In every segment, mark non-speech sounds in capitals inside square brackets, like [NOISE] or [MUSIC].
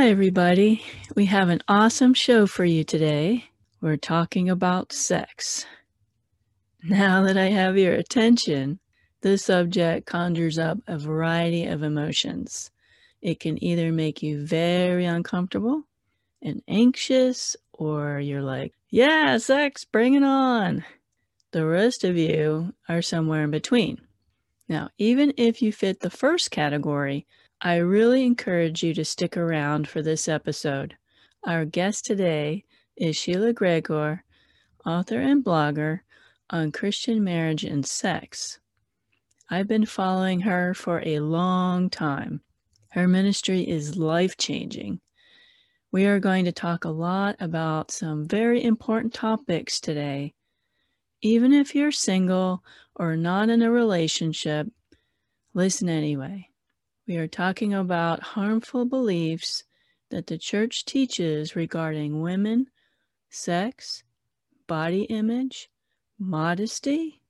Hi, everybody. We have an awesome show for you today. We're talking about sex. Now that I have your attention, this subject conjures up a variety of emotions. It can either make you very uncomfortable and anxious, or you're like, yeah, sex, bring it on. The rest of you are somewhere in between. Now, even if you fit the first category, I really encourage you to stick around for this episode. Our guest today is Sheila Gregoire, author and blogger on Christian marriage and sex. I've been following her for a long time. Her ministry is life changing. We are going to talk a lot about some very important topics today. Even if you're single or not in a relationship, listen anyway. We are talking about harmful beliefs that the church teaches regarding women, sex, body image, modesty,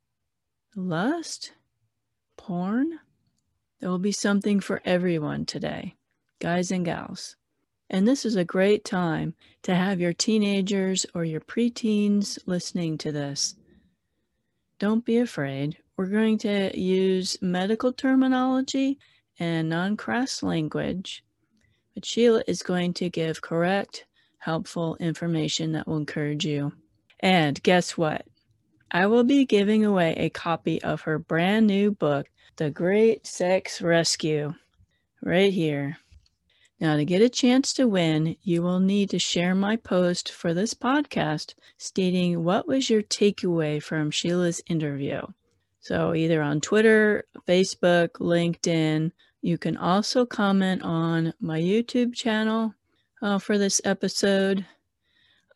lust, porn. There will be something for everyone today, guys and gals. And this is a great time to have your teenagers or your preteens listening to this. Don't be afraid. We're going to use medical terminology and non crass language, but Sheila is going to give correct, helpful information that will encourage you. And guess what? I will be giving away a copy of her brand new book, The Great Sex Rescue, right here. Now, to get a chance to win, you will need to share my post for this podcast stating what was your takeaway from Sheila's interview. So, either on Twitter, Facebook, LinkedIn, you can also comment on my YouTube channel uh, for this episode.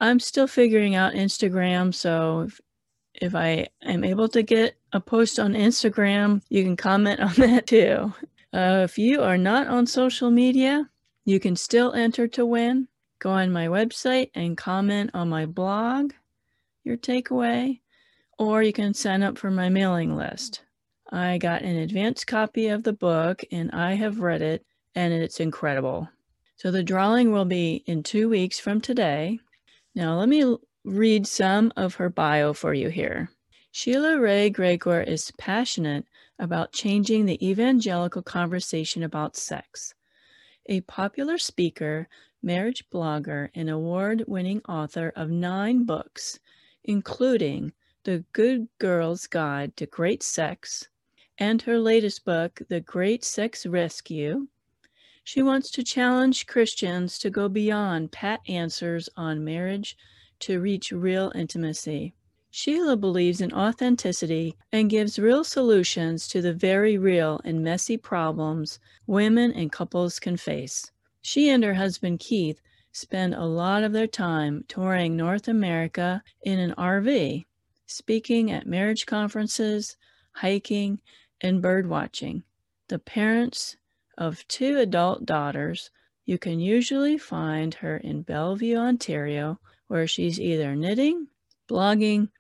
I'm still figuring out Instagram, so if, if I am able to get a post on Instagram, you can comment [LAUGHS] on that too. Uh, if you are not on social media, you can still enter to win. Go on my website and comment on my blog, your takeaway, or you can sign up for my mailing list. I got an advance copy of the book and I have read it, and it's incredible. So the drawing will be in two weeks from today. Now, let me read some of her bio for you here. Sheila Wray Gregoire is passionate about changing the evangelical conversation about sex. A popular speaker, marriage blogger, and award winning author of nine books, including The Good Girl's Guide to Great Sex, and her latest book, The Great Sex Rescue. She wants to challenge Christians to go beyond pat answers on marriage to reach real intimacy. Sheila believes in authenticity and gives real solutions to the very real and messy problems women and couples can face. She and her husband Keith spend a lot of their time touring North America in an RV, speaking at marriage conferences, hiking, and bird watching. The parents of two adult daughters, you can usually find her in Belleville, Ontario, where she's either knitting, blogging,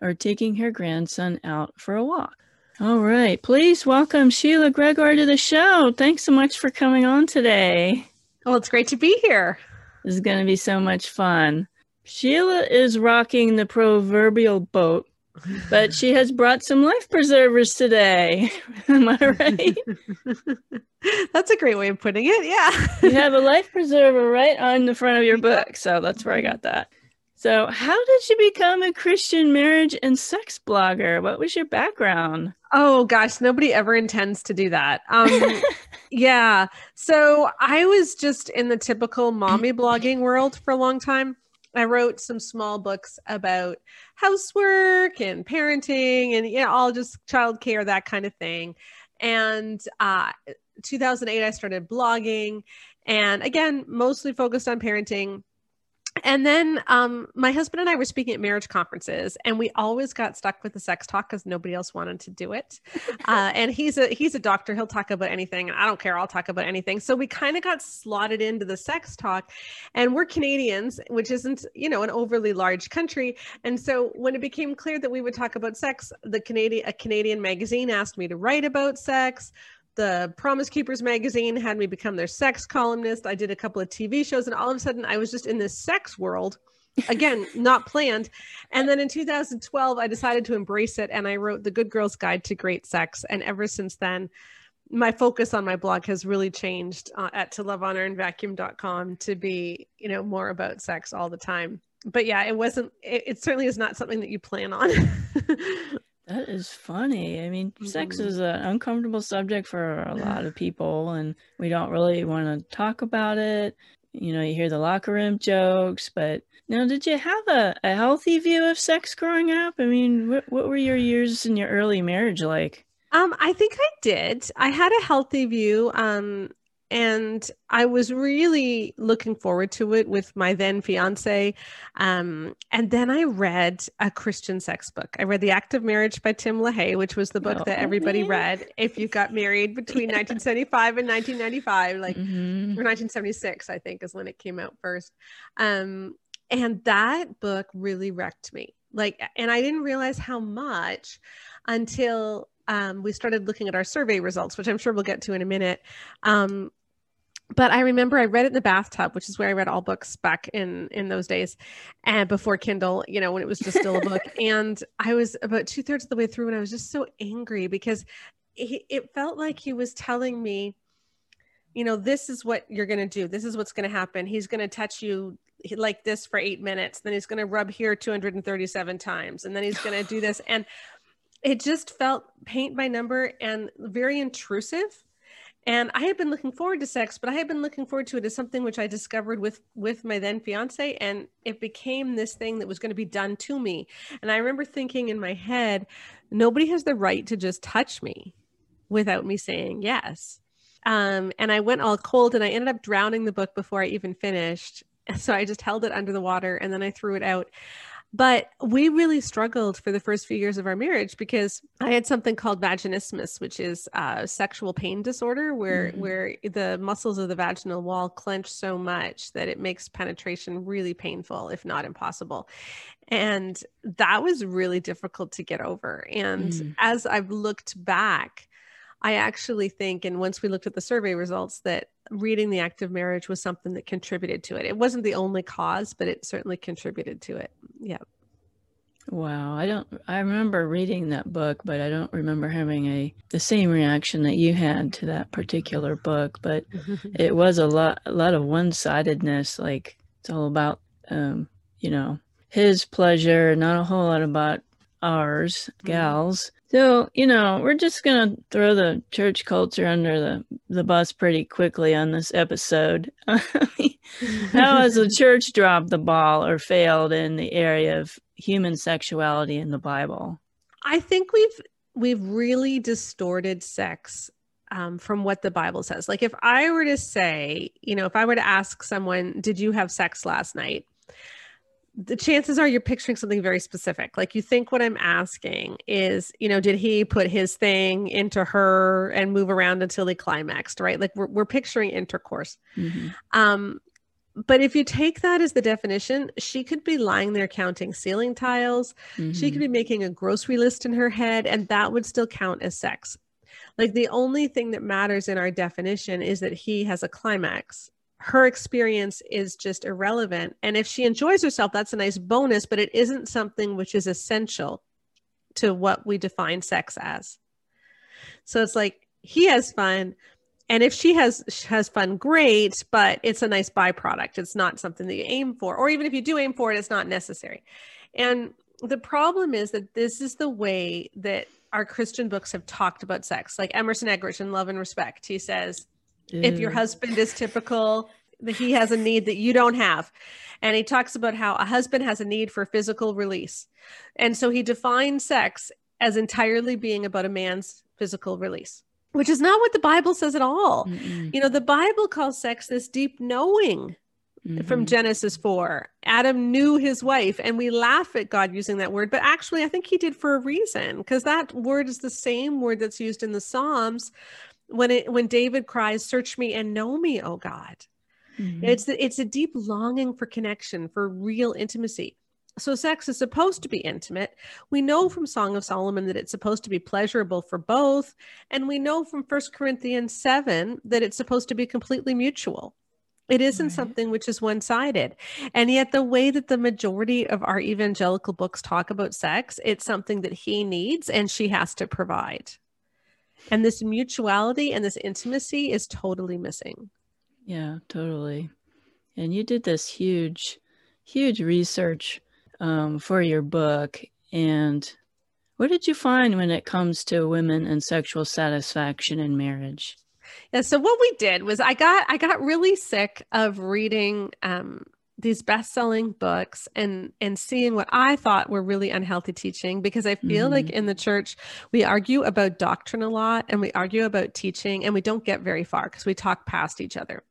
or taking her grandson out for a walk. All right, please welcome Sheila Gregoire to the show. Thanks so much for coming on today. Well, it's great to be here. This is going to be so much fun. Sheila is rocking the proverbial boat but she has brought some life preservers today. [LAUGHS] Am I right? [LAUGHS] that's a great way of putting it. Yeah. you have a life preserver right on the front of your book. So that's where I got that. So, how did you become a Christian marriage and sex blogger? What was your background? Oh gosh, nobody ever intends to do that. Um, [LAUGHS] yeah. So, I was just in the typical mommy blogging world for a long time. I wrote some small books about housework and parenting and yeah, all just childcare, that kind of thing. And uh, 2008, I started blogging, and again, mostly focused on parenting and then um, my husband and I were speaking at marriage conferences, and we always got stuck with the sex talk because nobody else wanted to do it. [LAUGHS] Uh, and he's a he's a doctor; he'll talk about anything, and I don't care; I'll talk about anything. So we kind of got slotted into the sex talk, and we're Canadians, which isn't you know an overly large country. And so when it became clear that we would talk about sex, the Canadian a Canadian magazine asked me to write about sex the Promise Keepers magazine had me become their sex columnist. I did a couple of TV shows, and all of a sudden, I was just in this sex world. Again, [LAUGHS] not planned. And then in 2012, I decided to embrace it, and I wrote The Good Girl's Guide to Great Sex. And ever since then, my focus on my blog has really changed uh, at to love honor and vacuum.com to be you know more about sex all the time but yeah it wasn't it, it certainly is not something that you plan on [LAUGHS] That is funny. I mean, mm-hmm. sex is an uncomfortable subject for a lot of people, and we don't really want to talk about it. You know, you hear the locker room jokes, but now, did you have a, a healthy view of sex growing up? I mean, what, what were your years in your early marriage like? Um, I think I did. I had a healthy view. Um, and I was really looking forward to it with my then fiance. Um, and then I read a Christian sex book. I read The Act of Marriage by Tim LaHaye, which was the book oh, that everybody man. read if you got married between [LAUGHS] 1975 and 1995, like mm-hmm. or 1976, I think is when it came out first. Um, and that book really wrecked me. Like, and I didn't realize how much until um, we started looking at our survey results, which I'm sure we'll get to in a minute. Um, but I remember I read it in the bathtub, which is where I read all books back in in those days, and before Kindle, you know, when it was just still a book. [LAUGHS] And I was about two thirds of the way through, and I was just so angry because he, it felt like he was telling me, you know, this is what you're going to do. This is what's going to happen. He's going to touch you like this for eight minutes. Then he's going to rub here 237 times, and then he's going to do this. [SIGHS] And it just felt paint by number and very intrusive and i had been looking forward to sex but i had been looking forward to it as something which i discovered with with my then fiance and it became this thing that was going to be done to me. And i remember thinking in my head nobody has the right to just touch me without me saying yes. Um, and i went all cold and i ended up drowning the book before i even finished. [LAUGHS] So i just held it under the water and then i threw it out but we really struggled for the first few years of our marriage because I had something called vaginismus, which is a sexual pain disorder where mm-hmm. where the muscles of the vaginal wall clench so much that it makes penetration really painful, if not impossible. And that was really difficult to get over. And mm. as I've looked back, I actually think, and once we looked at the survey results, that reading The Act of Marriage was something that contributed to it. It wasn't the only cause, but it certainly contributed to it. Yeah. Wow, I don't I remember reading that book, but I don't remember having a the same reaction that you had to that particular book, but [LAUGHS] it was a lot a lot of one-sidedness like it's all about um, you know, his pleasure, not a whole lot about ours, mm-hmm. gals. So, you know, we're just going to throw the church culture under the, the bus pretty quickly on this episode. [LAUGHS] How has the [LAUGHS] church dropped the ball or failed in the area of human sexuality in the Bible? I think we've we've really distorted sex um, from what the Bible says. Like if I were to say, you know, if I were to ask someone, "Did you have sex last night?" The chances are you're picturing something very specific. Like you think what I'm asking is, you know, did he put his thing into her and move around until he climaxed, right? Like we're, we're picturing intercourse. Mm-hmm. Um, but if you take that as the definition, she could be lying there counting ceiling tiles. Mm-hmm. She could be mm-hmm. making a grocery list in her head, and that would still count as sex. Like the only thing that matters in our definition is that he has a climax her experience is just irrelevant. And if she enjoys herself, that's a nice bonus, but it isn't something which is essential to what we define sex as. So it's like he has fun. And if she has has fun, great, but it's a nice byproduct. It's not something that you aim for. Or even if you do aim for it, it's not necessary. And the problem is that this is the way that our Christian books have talked about sex. Like Emerson Eggerichs in Love and Respect, he says, if your husband is typical, that he has a need that you don't have. And he talks about how a husband has a need for physical release. And so he defines sex as entirely being about a man's physical release. which is not what the Bible says at all. Mm-mm. You know, the Bible calls sex this deep knowing from Mhm. Genesis 4. Adam knew his wife, and we laugh at God using that word, but actually, I think he did for a reason because that word is the same word that's used in the Psalms when it when David cries, "Search me and know me, O God." Mhm. It's it's a deep longing for connection, for real intimacy. So sex is supposed to be intimate. We know from Song of Solomon that it's supposed to be pleasurable for both, and we know from 1 Corinthians 7 that it's supposed to be completely mutual. It isn't Right. something which is one-sided. And yet the way that the majority of our evangelical books talk about sex, it's something that he needs and she has to provide. And this mutuality and this intimacy is totally missing. Yeah, totally. And you did this huge, huge research um, for your book. And what did you find when it comes to women and sexual satisfaction in marriage? Yeah, so what we did was I got I got really sick of reading um these best-selling books and and seeing what I thought were really unhealthy teaching because I feel like mm-hmm. in the church we argue about doctrine a lot and we argue about teaching and we don't get very far because we talk past each other.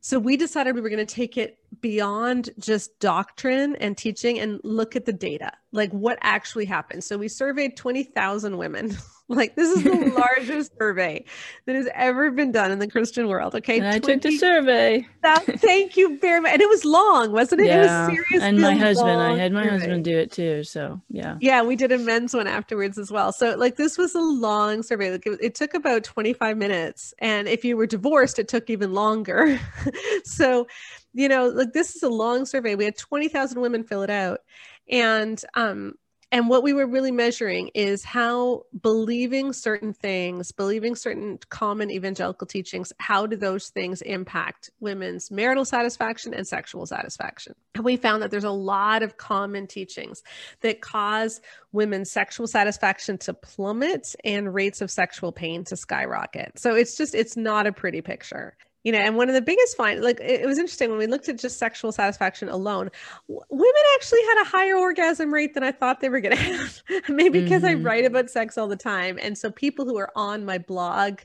So we decided we were going to take it beyond just doctrine and teaching and look at the data, like what actually happened. So we surveyed 20,000 women. [LAUGHS] like this is the [LAUGHS] largest survey that has ever been done in the Christian world. Okay. And I took the survey. thank you very much. And it was long, wasn't it? Yeah. It was seriously. And my husband, I had my survey. husband do it too. So, yeah. Yeah, we did a men's one afterwards as well. So, like, this was a long survey. Like, it, it took about 25 minutes. And if you were divorced, it took even longer. [LAUGHS] so, you know, like, this is a long survey. We had 20,000 women fill it out. And, um, and what we were really measuring is how believing certain things, believing certain common evangelical teachings, how do those things impact women's marital satisfaction and sexual satisfaction? And we found that there's a lot of common teachings that cause women's sexual satisfaction to plummet and rates of sexual pain to skyrocket. So it's just, it's not a pretty picture. You know, and one of the biggest find, like it was interesting when we looked at just sexual satisfaction alone, w- women actually had a higher orgasm rate than I thought they were going to have. [LAUGHS] Maybe because I Mhm. write about sex all the time. And so people who are on my blog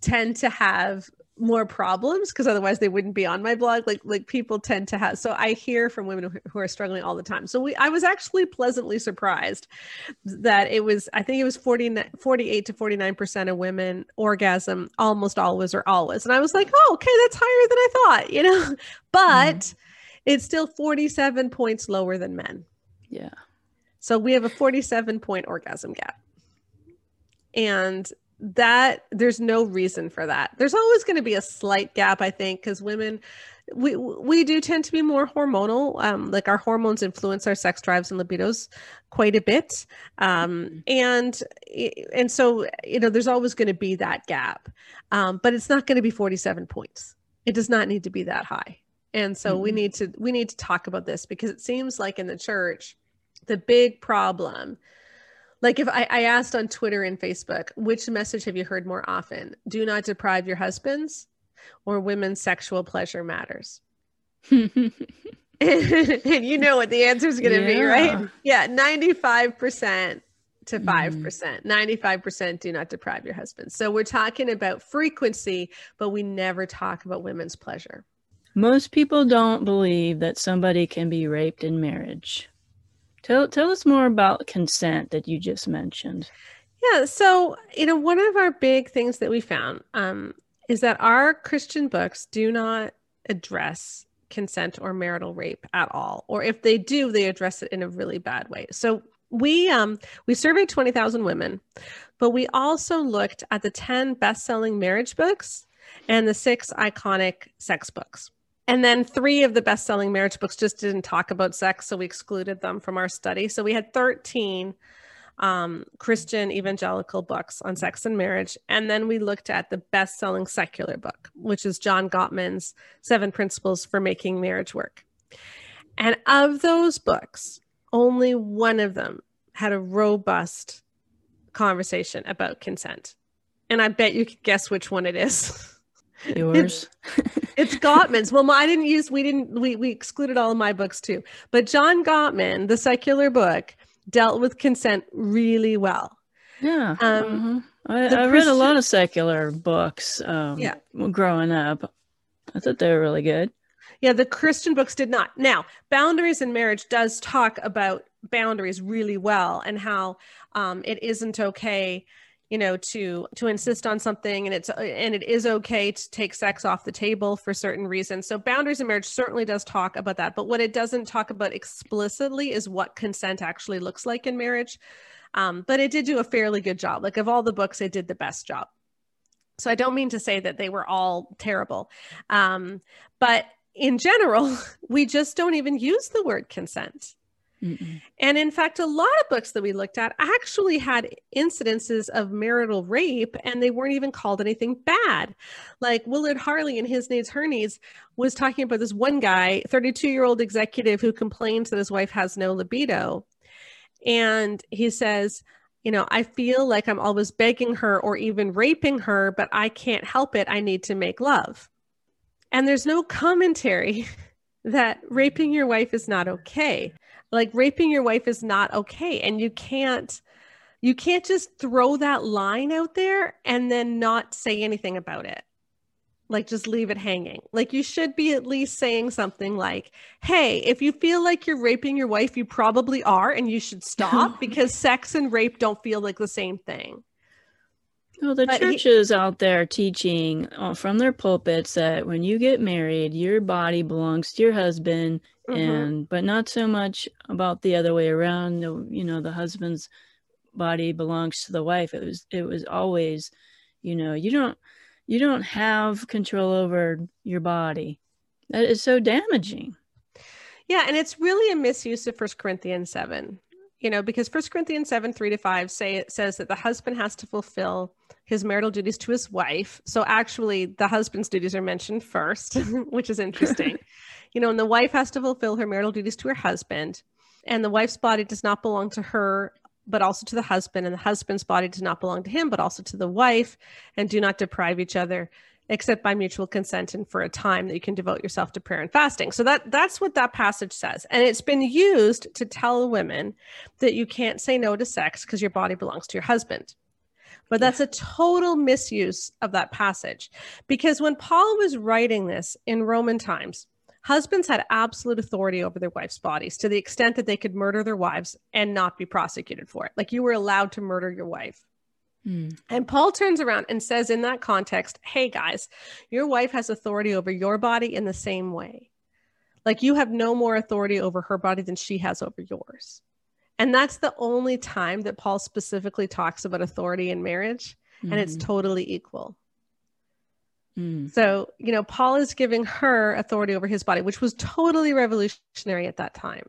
tend to have more problems because otherwise they wouldn't be on my blog. Like like people tend to have so i hear from women who, are struggling all the time. So we i was actually pleasantly surprised that it was i think it was 40 48 to 49 percent of women orgasm almost always or always. And i was like oh okay that's higher than i thought you know? [LAUGHS] But mm-hmm. it's still 47 points lower than men. Yeah. so we have a 47 point orgasm gap. And that there's no reason for that. There's always going to be a slight gap, I think, because women we we do tend to be more hormonal. Um, like our hormones influence our sex drives and libidos quite a bit. Um, and and so you know, there's always going to be that gap. Um, but it's not going to be 47 points. It does not need to be that high. And so we Mhm. need to we need to talk about this because it seems like in the church the big problem like if I, I asked on twitter and facebook which message have you heard more often? Do not deprive your husbands or women's sexual pleasure matters. [LAUGHS] And you know what the answer is going to be right? Yeah 95% to hmm. 5% 95% do not deprive your husbands. So we're talking about frequency but we never talk about women's pleasure. Most people don't believe that somebody can be raped in marriage. Tell tell us more about consent that you just mentioned. Yeah. So, you know, one of our big things that we found um, is that our Christian books do not address consent or marital rape at all. Or if they do, they address it in a really bad way. So we um we surveyed 20,000 women, but we also looked at the 10 best-selling marriage books and the six iconic sex books. And then three of the best selling marriage books just didn't talk about sex. So we excluded them from our study. So we had 13 um, Christian evangelical books on sex and marriage. And then we looked at the best selling secular book, which is John Gottman's Seven Principles for Making Marriage Work. And of those books, only one of them had a robust conversation about consent. And I bet you could guess which one it is. [LAUGHS] Yours. It's Gottman's. Well, I didn't use, we didn't, we, we excluded all of my books too. But John Gottman, the secular book, dealt with consent really well. yeah. Um, mhm. I, I read a lot of secular books um, Yeah. growing up. I thought they were really good. Yeah, the Christian books did not. Now, Boundaries in Marriage does talk about boundaries really well and how um, it isn't okay, you know, to to insist on something, and it's and it is okay to take sex off the table for certain reasons. So, Boundaries in Marriage certainly does talk about that, but what it doesn't talk about explicitly is what consent actually looks like in marriage. Um, but it did do a fairly good job. Like of all the books, it did the best job. So I don't mean to say that they were all terrible. Um, but in general, [LAUGHS] we just don't even use the word consent. Mm-mm. And in fact, a lot of books that we looked at actually had incidences of marital rape and they weren't even called anything bad. Like Willard Harley in His Needs, Her Needs was talking about this one guy, 32 year old executive who complains that his wife has no libido. And he says, you know, I feel like I'm always begging her or even raping her, but I can't help it. I need to make love. And there's no commentary [LAUGHS] that raping your wife is not okay. Like raping your wife is not okay. And you can't you can't just throw that line out there and then not say anything about it. Like just leave it hanging. Like you should be at least saying something like, "Hey, if you feel like you're raping your wife, you probably are and you should stop [LAUGHS] because sex and rape don't feel like the same thing." Well, the But he- churches out there teaching uh, from their pulpits that when you get married, your body belongs to your husband, Mhm. and but not so much about the other way around. The, you know, the husband's body belongs to the wife. It was it was always, you know, you don't you don't have control over your body. That is so damaging. Yeah, and it's really a misuse of First Corinthians 7. You know, because First Corinthians 7, 3 to 5 say it says that the husband has to fulfill his marital duties to his wife. So actually the husband's duties are mentioned first, [LAUGHS] which is interesting. [LAUGHS] you know, and the wife has to fulfill her marital duties to her husband. And the wife's body does not belong to her, but also to the husband. And the husband's body does not belong to him, but also to the wife. And do not deprive each other except by mutual consent and for a time that you can devote yourself to prayer and fasting. So that that's what that passage says. And it's been used to tell women that you can't say no to sex because your body belongs to your husband. But that's a total misuse of that passage. Because when Paul was writing this in Roman times, husbands had absolute authority over their wives' bodies to the extent that they could murder their wives and not be prosecuted for it. Like you were allowed to murder your wife. Hmm. And Paul turns around and says, in that context, hey guys, your wife has authority over your body in the same way. Like you have no more authority over her body than she has over yours. And that's the only time that Paul specifically talks about authority in marriage, and it's Mhm. totally equal. Mm. So, you know, Paul is giving her authority over his body, which was totally revolutionary at that time.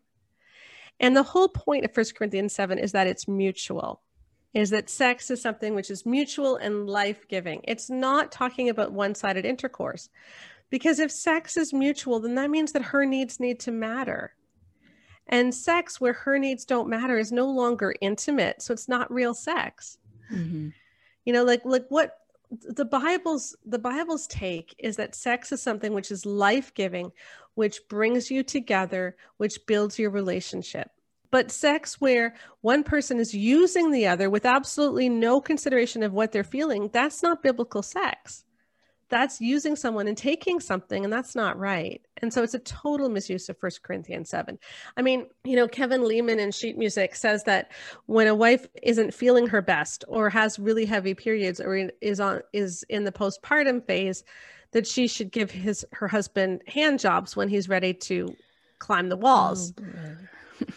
And the whole point of 1 Corinthians 7 is that it's mutual, is that sex is something which is mutual and life giving. It's not talking about one sided intercourse. Because if sex is mutual, then that means that her needs need to matter. And sex where her needs don't matter is no longer intimate. So it's not real sex Mhm. you know like like what the bible's the bible's take is that sex is something which is life-giving which brings you together which builds your relationship but sex where one person is using the other with absolutely no consideration of what they're feeling that's not biblical sex. That's using someone and taking something and that's not right. And so it's a total misuse of First corinthians 7 i mean you know kevin leman in sheet music says that when a wife isn't feeling her best or has really heavy periods or is on is in the postpartum phase that she should give his her husband hand jobs when he's ready to climb the walls. Oh.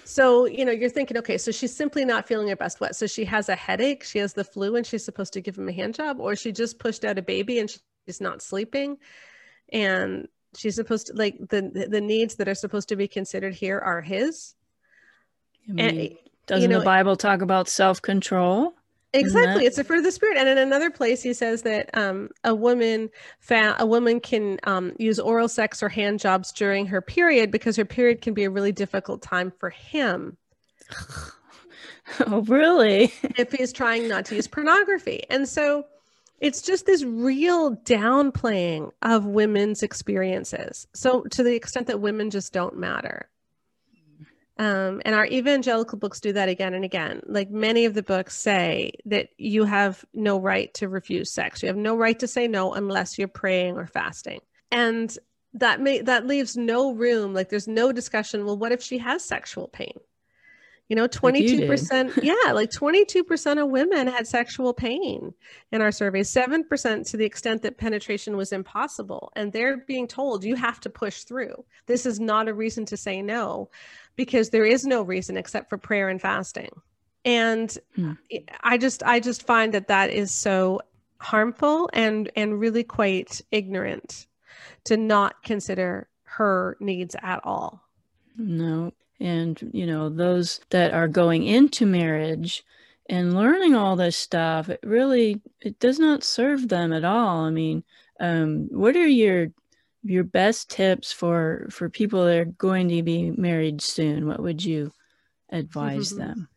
So you know you're thinking okay so she's simply not feeling her best what so she has a headache she has the flu and she's supposed to give him a hand job or she just pushed out a baby and she's not sleeping. And she's supposed to like the the needs that are supposed to be considered here are his. I and doesn't know, the Bible talk about self control? Exactly, it's a fruit of the spirit. And in another place, he says that um, a woman a woman can um, use oral sex or hand jobs during her period because her period can be a really difficult time for him [LAUGHS] Oh, really? if he's trying not to use pornography. And so, it's just this real downplaying of women's experiences. So to the extent that women just don't matter. Um, and our evangelical books do that again and again. Like many of the books say that you have no right to refuse sex. You have no right to say no unless you're praying or fasting. And that may that leaves no room. Like there's no discussion. Well, what if she has sexual pain? You know, 22%, [LAUGHS] yeah, like 22% of women had sexual pain in our survey, 7% to the extent that penetration was impossible. And they're being told you have to push through. This is not a reason to say no because there is no reason except for prayer and fasting. And hmm. I just I just find that that is so harmful and and really quite ignorant to not consider her needs at all. No, and you know those that are going into marriage and learning all this stuff it really it does not serve them at all. I mean um, what are your your best tips for for people that are going to be married soon? What would you advise them?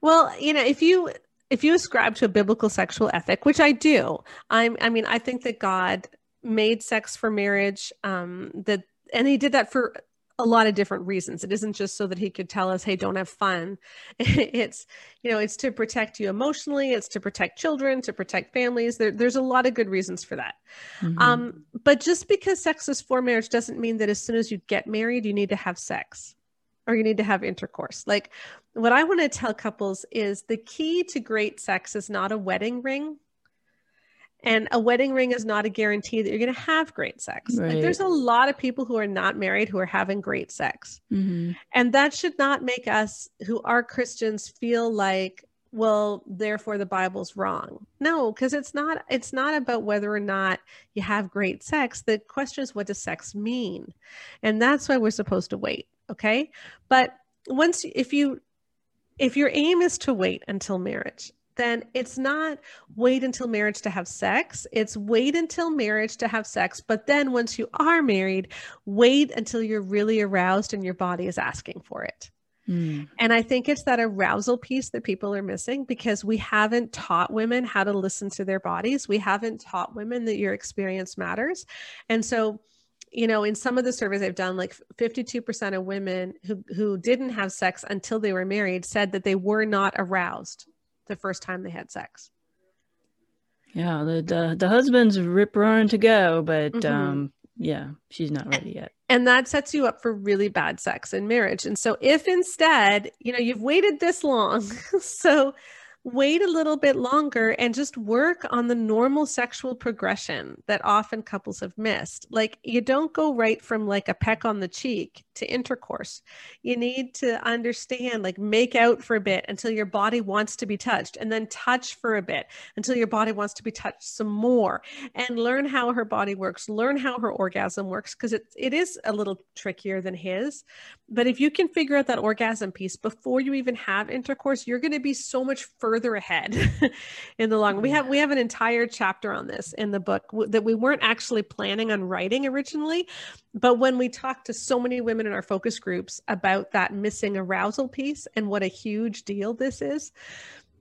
Well you know if you if you ascribe to a biblical sexual ethic which i do i'm i mean i think that god made sex for marriage um that and he did that for a lot of different reasons. It isn't just so that he could tell us, "Hey, don't have fun." [LAUGHS] it's, you know, it's to protect you emotionally, it's to protect children, to protect families. There, there's a lot of good reasons for that. Mm-hmm. Um, but just because sex is for marriage doesn't mean that as soon as you get married, you need to have sex or you need to have intercourse. Like what I want to tell couples is the key to great sex is not a wedding ring and a wedding ring is not a guarantee that you're going to have great sex. Right. Like there's a lot of people who are not married who are having great sex. Mm-hmm. And that should not make us who are Christians feel like well therefore the bible's wrong no because it's not it's not about whether or not you have great sex the question is what does sex mean and that's why we're supposed to wait okay but once if you if your aim is to wait until marriage then it's not wait until marriage to have sex. It's wait until marriage to have sex. But then once you are married, wait until you're really aroused and your body is asking for it. Mm. And I think it's that arousal piece that people are missing because we haven't taught women how to listen to their bodies. We haven't taught women that your experience matters. And so, you know, in some of the surveys I've done, like 52% of women who, who didn't have sex until they were married said that they were not aroused the first time they had sex. Yeah, the the, the husband's rip roaring to go, but mm-hmm. um yeah, she's not ready yet. And that sets you up for really bad sex in marriage. And so if instead, you know, you've waited this long, [LAUGHS] so wait a little bit longer and just work on the normal sexual progression that often couples have missed. Like you don't go right from like a peck on the cheek to intercourse. You need to understand, like, make out for a bit until your body wants to be touched, and then touch for a bit until your body wants to be touched some more, and learn how her body works, learn how her orgasm works, because it, it is a little trickier than his. But if you can figure out that orgasm piece before you even have intercourse, you're going to be so much further ahead [LAUGHS] in the long. We have we have an entire chapter on this in the book that we weren't actually planning on writing originally, but when we talked to so many women in our focus groups about that missing arousal piece and what a huge deal this is,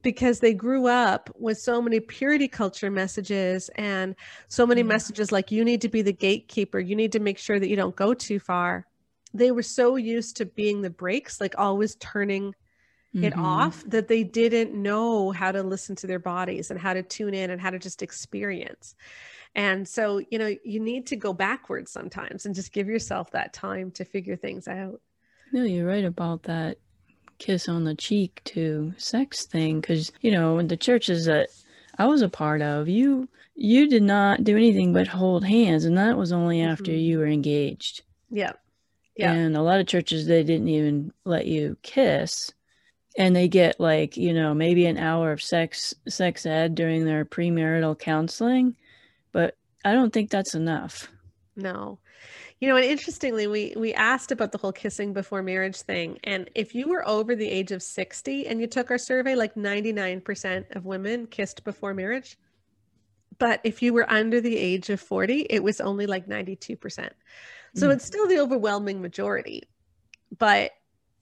because they grew up with so many purity culture messages and so many messages like, you need to be the gatekeeper, you need to make sure that you don't go too far. They were so used to being the brakes, like always turning it mm-hmm. off that they didn't know how to listen to their bodies and how to tune in and how to just experience. And so, you know, you need to go backwards sometimes and just give yourself that time to figure things out. No, you're right about that kiss on the cheek to sex thing because you know in the churches that I was a part of, you you did not do anything but hold hands, and that was only after mm-hmm. you were engaged. Yeah, yeah. And a lot of churches they didn't even let you kiss, and they get like you know maybe an hour of sex sex ed during their premarital counseling, but I don't think that's enough. No. You know, and interestingly, we we asked about the whole kissing before marriage thing, and if you were over the age of 60 and you took our survey, like 99% of women kissed before marriage. But if you were under the age of 40, it was only like 92%. So mm. it's still the overwhelming majority. But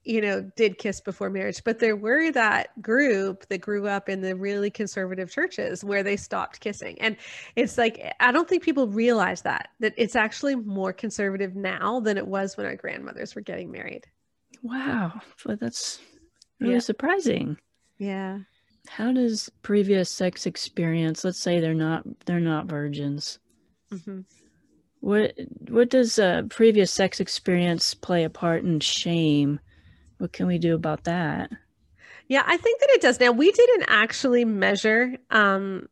you know, did kiss before marriage, but there were that group that grew up in the really conservative churches where they stopped kissing. And it's like, I don't think people realize that, that it's actually more conservative now than it was when our grandmothers were getting married. Wow, but that's really yeah. surprising. Yeah. How does previous sex experience? Let's say they're not they're not virgins. Mm-hmm. What what does a previous sex experience play a part in shame? What can we do about that? Yeah, I think that it does. Now we didn't actually measure um,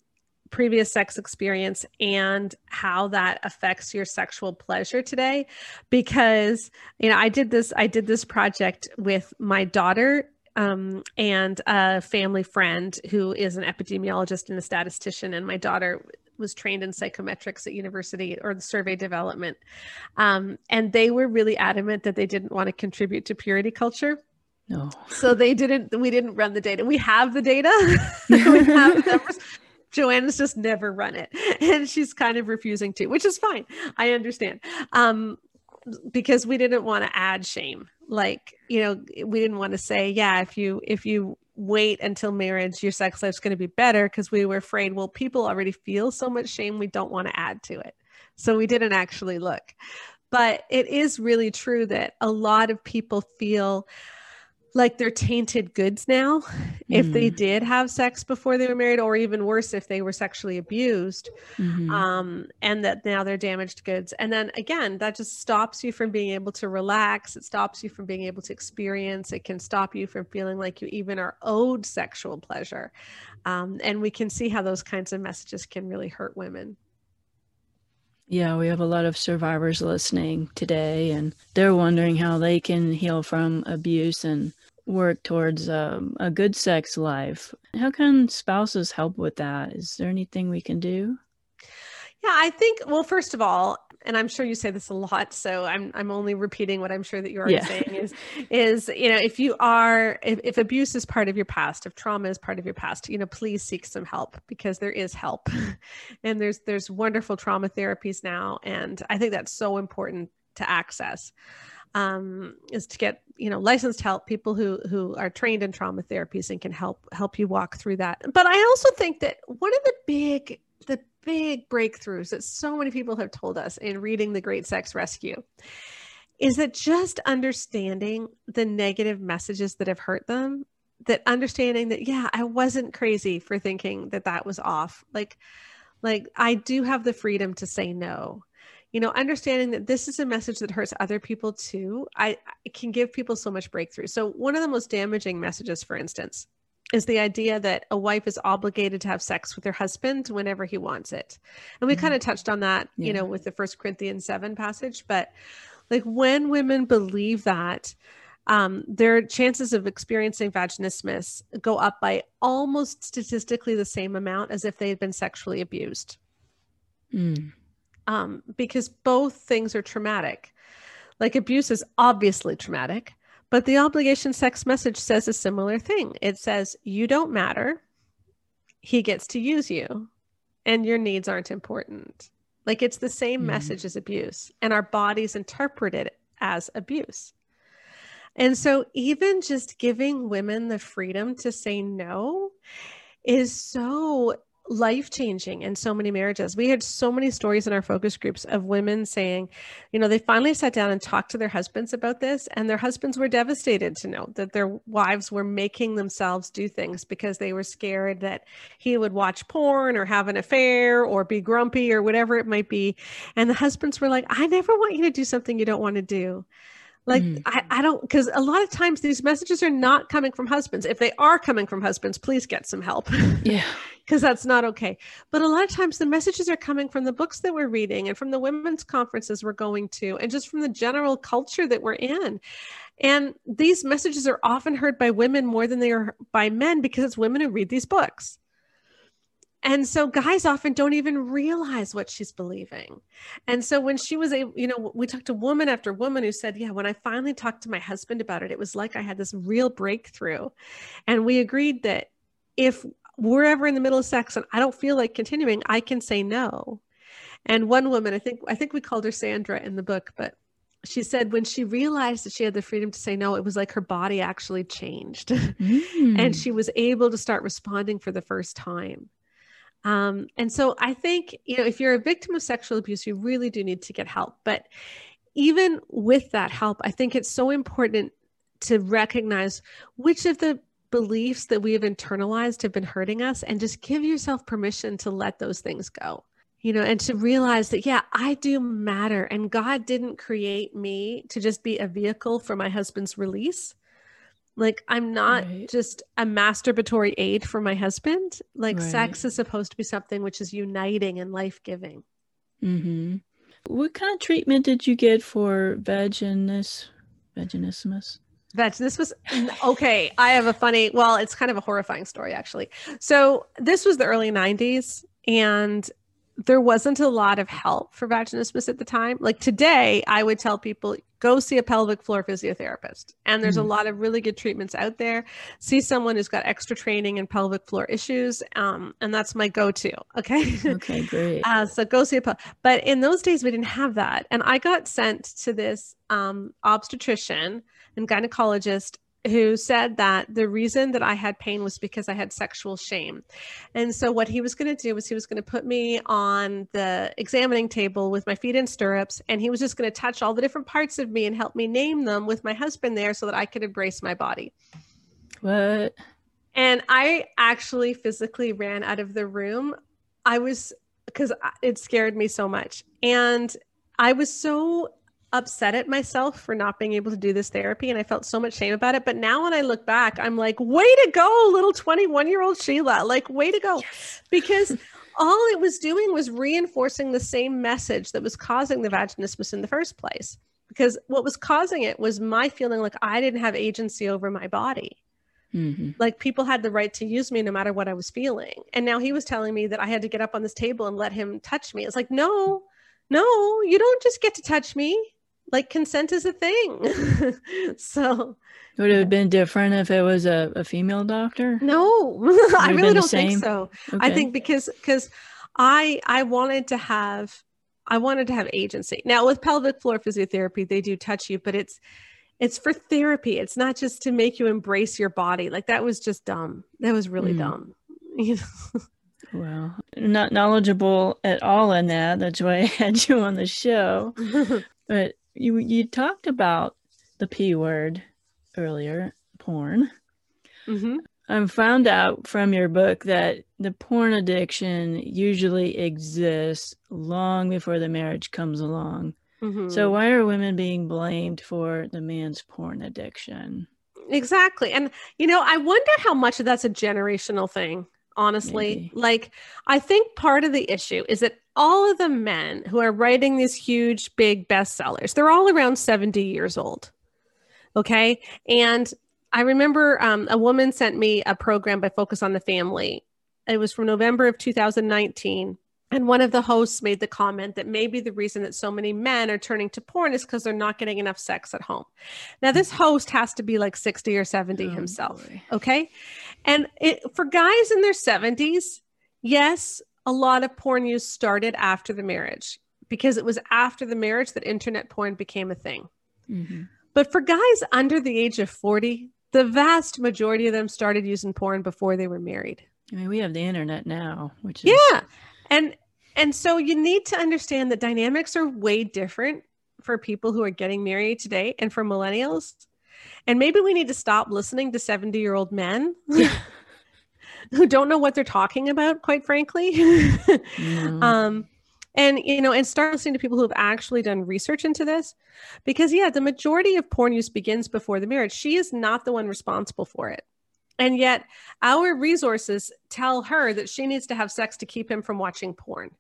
previous sex experience and how that affects your sexual pleasure today because you know i did this i did this project with my daughter um, and a family friend who is an epidemiologist and a statistician and my daughter was trained in psychometrics at university or the survey development um, and they were really adamant that they didn't want to contribute to purity culture no. So they didn't we didn't run the data. We have the data. [LAUGHS] we have the numbers, [LAUGHS] Joanna's just never run it. [LAUGHS] And she's kind of refusing to, which is fine. I understand. Um, because we didn't want to add shame. Like, you know, we didn't want to say, yeah, if you if you wait until marriage, your sex life's going to be better because we were afraid, well, people already feel so much shame, we don't want to add to it. So we didn't actually look. But it is really true that a lot of people feel like they're tainted goods now if they mm. did have sex before they were married or even worse if they were sexually abused mm-hmm. um, and that now they're damaged goods. And then again that just stops you from being able to relax. It stops you from being able to experience. It can stop you from feeling like you even are owed sexual pleasure. Um, and we can see how those kinds of messages can really hurt women. Yeah, we have a lot of survivors listening today, and they're wondering how they can heal from abuse and work towards um, a good sex life. How can spouses help with that? Is there anything we can do? Yeah, I think, well, first of all, and I'm sure you say this a lot, so I'm I'm only repeating what I'm sure that you're yeah. saying is is you know if you are if, if abuse is part of your past, if trauma is part of your past, you know please seek some help because there is help, [LAUGHS] and there's there's wonderful trauma therapies now, and I think that's so important to access um, is to get you know licensed help people who who are trained in trauma therapies and can help help you walk through that. But i also think that one of the big the big breakthroughs that so many people have told us in reading the great sex rescue is that just understanding the negative messages that have hurt them that understanding that yeah i wasn't crazy for thinking that that was off. Like like i do have the freedom to say no you know understanding that this is a message that hurts other people too i can give people so much breakthrough so one of the most damaging messages for instance is the idea that a wife is obligated to have sex with her husband whenever he wants it and we mm-hmm. kind of touched on that yeah. you know with the first corinthians 7 passage but like when women believe that um, their chances of experiencing vaginismus go up by almost statistically the same amount as if they had been sexually abused. Mm um, because both things are traumatic. Like abuse is obviously traumatic, but the obligation sex message says a similar thing. It says, You don't matter. He gets to use you, and your needs aren't important. Like it's the same mm. message as abuse, and our bodies interpret it as abuse. And so, even just giving women the freedom to say no is so life changing in so many marriages. We had so many stories in our focus groups of women saying, you know, they finally sat down and talked to their husbands about this, and their husbands were devastated to know that their wives were making themselves do things because they were scared that he would watch porn or have an affair or be grumpy or whatever it might be. And the husbands were like, I never want you to do something you don't want to do. Like, mm. I, I don't, because a lot of times these messages are not coming from husbands. If they are coming from husbands, please get some help. [LAUGHS] Yeah. Because that's not okay. But a lot of times the messages are coming from the books that we're reading and from the women's conferences we're going to and just from the general culture that we're in. And these messages are often heard by women more than they are by men because it's women who read these books. And so guys often don't even realize what she's believing. And so when she was a, you know, we talked to woman after woman who said, yeah, when I finally talked to my husband about it, it was like I had this real breakthrough. And we agreed that if we're ever in the middle of sex and I don't feel like continuing, I can say no. And one woman, I think, I think we called her Sandra in the book, but she said when she realized that she had the freedom to say no, it was like her body actually changed [LAUGHS] mm. and she was able to start responding for the first time. Um, and so I think, you know, if you're a victim of sexual abuse, you really do need to get help. But even with that help, I think it's so important to recognize which of the beliefs that we have internalized have been hurting us and just give yourself permission to let those things go you know and to realize that yeah i do matter and god didn't create me to just be a vehicle for my husband's release like i'm not right. just a masturbatory aid for my husband like right. sex is supposed to be something which is uniting and life-giving mm-hmm. what kind of treatment did you get for vaginismus vaginismus Veg, this was okay. I have a funny, well, it's kind of a horrifying story actually. So, this was the early 90s, and there wasn't a lot of help for vaginismus at the time. Like today, I would tell people go see a pelvic floor physiotherapist. And there's mm. a lot of really good treatments out there. See someone who's got extra training in pelvic floor issues. Um, and that's my go to. Okay. [LAUGHS] Okay, great. uh, so go see a pel- But in those days, we didn't have that. And I got sent to this um, obstetrician and gynecologist who said that the reason that I had pain was because I had sexual shame. And so what he was going to do was he was going to put me on the examining table with my feet in stirrups and he was just going to touch all the different parts of me and help me name them with my husband there so that I could embrace my body. What? And I actually physically ran out of the room. I was because it scared me so much. And I was so upset at myself for not being able to do this therapy and I felt so much shame about it. But now when I look back, I'm like, way to go, little 21 year old Sheila. Like, way to go. Yes. [LAUGHS] Because all it was doing was reinforcing the same message that was causing the vaginismus in the first place. Because what was causing it was my feeling like I didn't have agency over my body. Mm-hmm. Like people had the right to use me no matter what I was feeling. And now he was telling me that I had to get up on this table and let him touch me. It's like, no, no, you don't just get to touch me like consent is a thing. [LAUGHS] so would it have been different if it was a, a female doctor? No, [LAUGHS] I really don't think so. Okay. I think because because I I wanted to have I wanted to have agency. Now with pelvic floor physiotherapy, they do touch you, but it's it's for therapy. It's not just to make you embrace your body. Like that was just dumb. That was really mm. dumb. You [LAUGHS] know? Well, not knowledgeable at all in that. That's why I had you on the show. but you you talked about the p word earlier, porn. Mm-hmm. I found out from your book that the porn addiction usually exists long before the marriage comes along. Mm-hmm. So why are women being blamed for the man's porn addiction? Exactly. And you know, I wonder how much of that's a generational thing honestly. Maybe. Like, I think part of the issue is that all of the men who are writing these huge, big bestsellers, they're all around 70 years old. Okay. And I remember um, a woman sent me a program by Focus on the Family. It was from November of 2019. And one of the hosts made the comment that maybe the reason that so many men are turning to porn is because they're not getting enough sex at home. Now, this host has to be like 60 or 70 oh, himself. Boy. Okay. And it, for guys in their 70s, yes, a lot of porn use started after the marriage because it was after the marriage that internet porn became a thing. Mm-hmm. But for guys under the age of 40, the vast majority of them started using porn before they were married. I mean, we have the internet now, which is Yeah. And and so you need to understand that dynamics are way different for people who are getting married today and for millennials and maybe we need to stop listening to 70 year old men [LAUGHS] [LAUGHS] who don't know what they're talking about, quite frankly. mm. [LAUGHS] um, and you know and start listening to people who have actually done research into this because yeah the majority of porn use begins before the marriage she is not the one responsible for it and yet our resources tell her that she needs to have sex to keep him from watching porn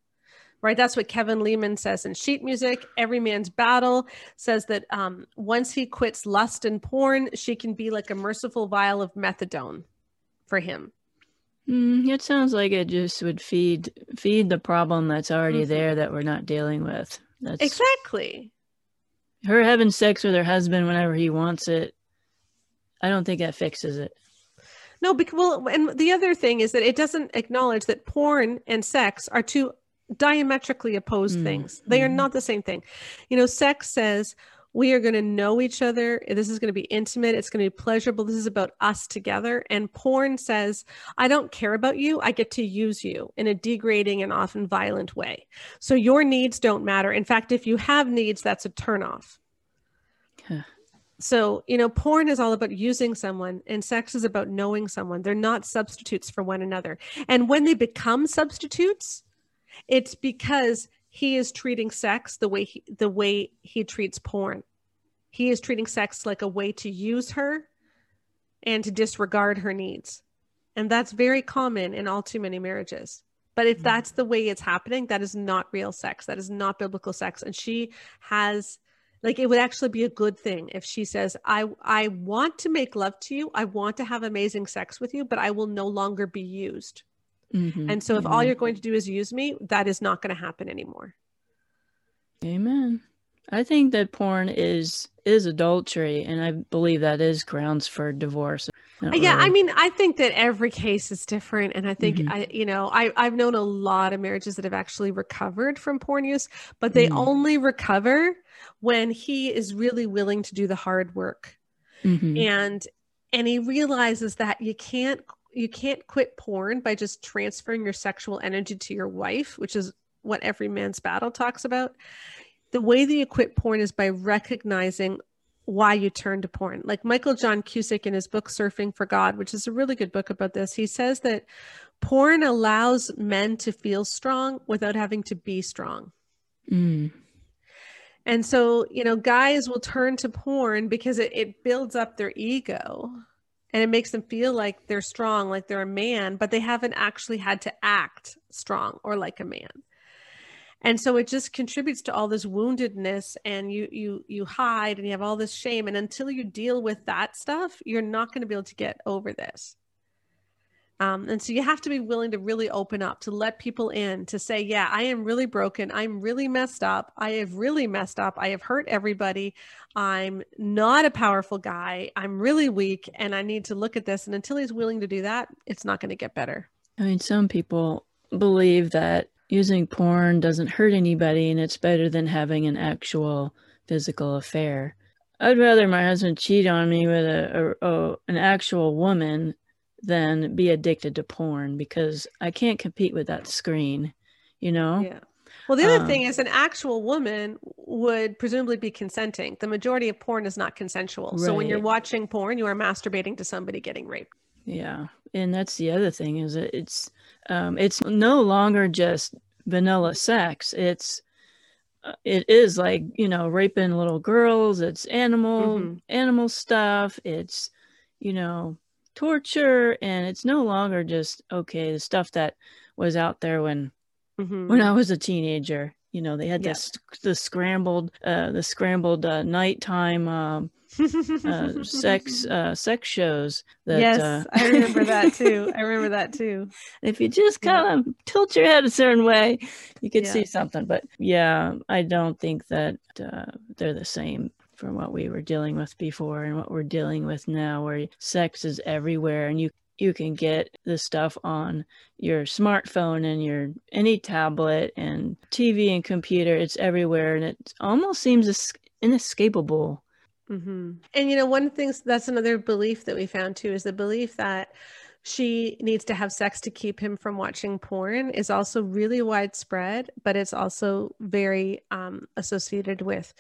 right? That's what Kevin Leman says in sheet music. Every man's battle says that um, once he quits lust and porn, she can be like a merciful vial of methadone for him. Mm, it sounds like it just would feed feed the problem that's already mm-hmm. there that we're not dealing with. That's exactly her having sex with her husband whenever he wants it. I don't think that fixes it. No, because well, and the other thing is that it doesn't acknowledge that porn and sex are two diametrically opposed mm. things. They are mm-hmm. not the same thing. You know, sex says we are going to know each other. This is going to be intimate. It's going to be pleasurable. This is about us together. And porn says, I don't care about you. I get to use you in a degrading and often violent way. So your needs don't matter. In fact, if you have needs, that's a turnoff. Huh. So, you know, porn is all about using someone and sex is about knowing someone. They're not substitutes for one another. And when they become substitutes, it's because he is treating sex the way he, the way he treats porn. He is treating sex like a way to use her and to disregard her needs. And that's very common in all too many marriages. But if mm-hmm. that's the way it's happening, that is not real sex. That is not biblical sex. And she has like it would actually be a good thing if she says i i want to make love to you. I want to have amazing sex with you but i will no longer be used. Mm-hmm. and so if all you're going to do is use me that is not going to happen anymore. Amen. I think that porn is is adultery and i believe that is grounds for divorce not yeah, really. I mean, I think that every case is different, and I think mm-hmm. I, you know, I I've known a lot of marriages that have actually recovered from porn use, but they mm-hmm. only recover when he is really willing to do the hard work, mm-hmm. and and he realizes that you can't you can't quit porn by just transferring your sexual energy to your wife, which is what every man's battle talks about. The way that you quit porn is by recognizing why you turn to porn. Like Michael John Cusick in his book Surfing for God, which is a really good book about this, he says that porn allows men to feel strong without having to be strong. Mm. And so, you know, guys will turn to porn because it, it builds up their ego and it makes them feel like they're strong, like they're a man, but they haven't actually had to act strong or like a man and so it just contributes to all this woundedness and you you you hide and you have all this shame. And until you deal with that stuff you're not going to be able to get over this. Um, and so you have to be willing to really open up to let people in to say yeah i am really broken. I'm really messed up. I have really messed up. I have hurt everybody. I'm not a powerful guy. I'm really weak and i need to look at this. And until he's willing to do that it's not going to get better. I mean some people believe that using porn doesn't hurt anybody and it's better than having an actual physical affair. I'd rather my husband cheat on me with a, a, a, an actual woman than be addicted to porn because I can't compete with that screen, you know? Yeah. Well, the other um, thing is, an actual woman would presumably be consenting. The majority of porn is not consensual. Right. So when you're watching porn, you are masturbating to somebody getting raped. Yeah, and that's the other thing is it's um, it's no longer just vanilla sex. It's uh, it is like you know raping little girls. It's animal mm-hmm. animal stuff. It's you know torture, and it's no longer just okay the stuff that was out there when mm-hmm. when I was a teenager. You know they had yeah. this the scrambled uh, the scrambled uh, nighttime. Um, uh, sex [LAUGHS] uh, sex shows. That, yes, uh, I remember that [LAUGHS] too. I remember that too. If you just kind of tilt your head a certain way, you could yeah. see something. But yeah, I don't think that uh, they're the same from what we were dealing with before and what we're dealing with now, where sex is everywhere and you you can get the stuff on your smartphone and your any tablet and TV and computer. It's everywhere, and it almost seems inescapable Mm-hmm. And you know, one thing that's another belief that we found too is the belief that she needs to have sex to keep him from watching porn is also really widespread, but it's also very um, associated with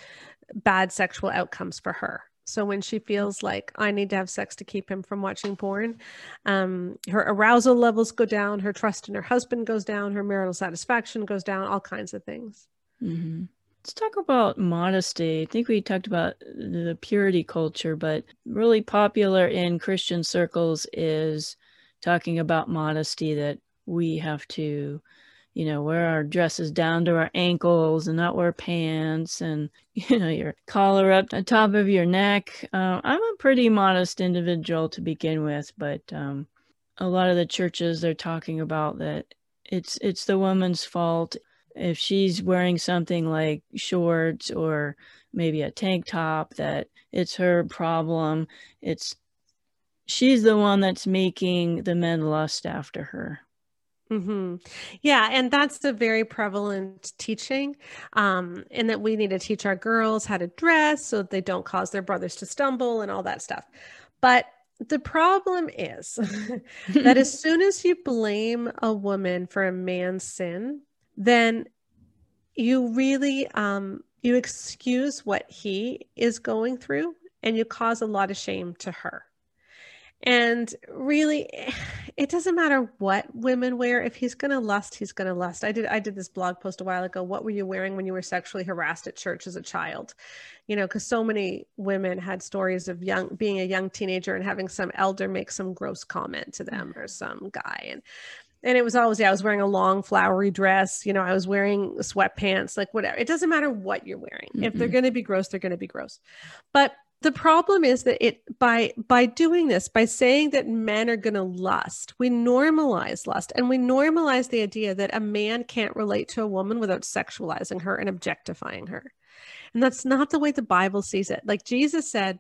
bad sexual outcomes for her. So when she feels like I need to have sex to keep him from watching porn, um, her arousal levels go down, her trust in her husband goes down, her marital satisfaction goes down, all kinds of things. Mm-hmm. Let's talk about modesty. I think we talked about the purity culture, but really popular in Christian circles is talking about modesty that we have to, you know, wear our dresses down to our ankles and not wear pants and, [LAUGHS] you know, your collar up on top of your neck. Uh, I'm a pretty modest individual to begin with, but um, a lot of the churches they're talking about that it's it's the woman's fault if she's wearing something like shorts or maybe a tank top that it's her problem it's she's the one that's making the men lust after her Mm-hmm. Yeah, and that's a very prevalent teaching, um, in that we need to teach our girls how to dress so that they don't cause their brothers to stumble and all that stuff. But the problem is [LAUGHS] that as [LAUGHS] soon as you blame a woman for a man's sin, then you really um, you excuse what he is going through and you cause a lot of shame to her. And really, [SIGHS] it doesn't matter what women wear. If he's going to lust, he's going to lust. I did I did this blog post a while ago. What were you wearing when you were sexually harassed at church as a child? You know, because so many women had stories of young being a young teenager and having some elder make some gross comment to them or some guy and and it was always yeah i was wearing a long flowery dress you know i was wearing sweatpants like whatever. It doesn't matter what you're wearing. Mm-hmm. if they're going to be gross they're going to be gross. But the problem is that it by by doing this by saying that men are going to lust we normalize lust and we normalize the idea that a man can't relate to a woman without sexualizing her and objectifying her. And that's not the way the bible sees it. Like jesus said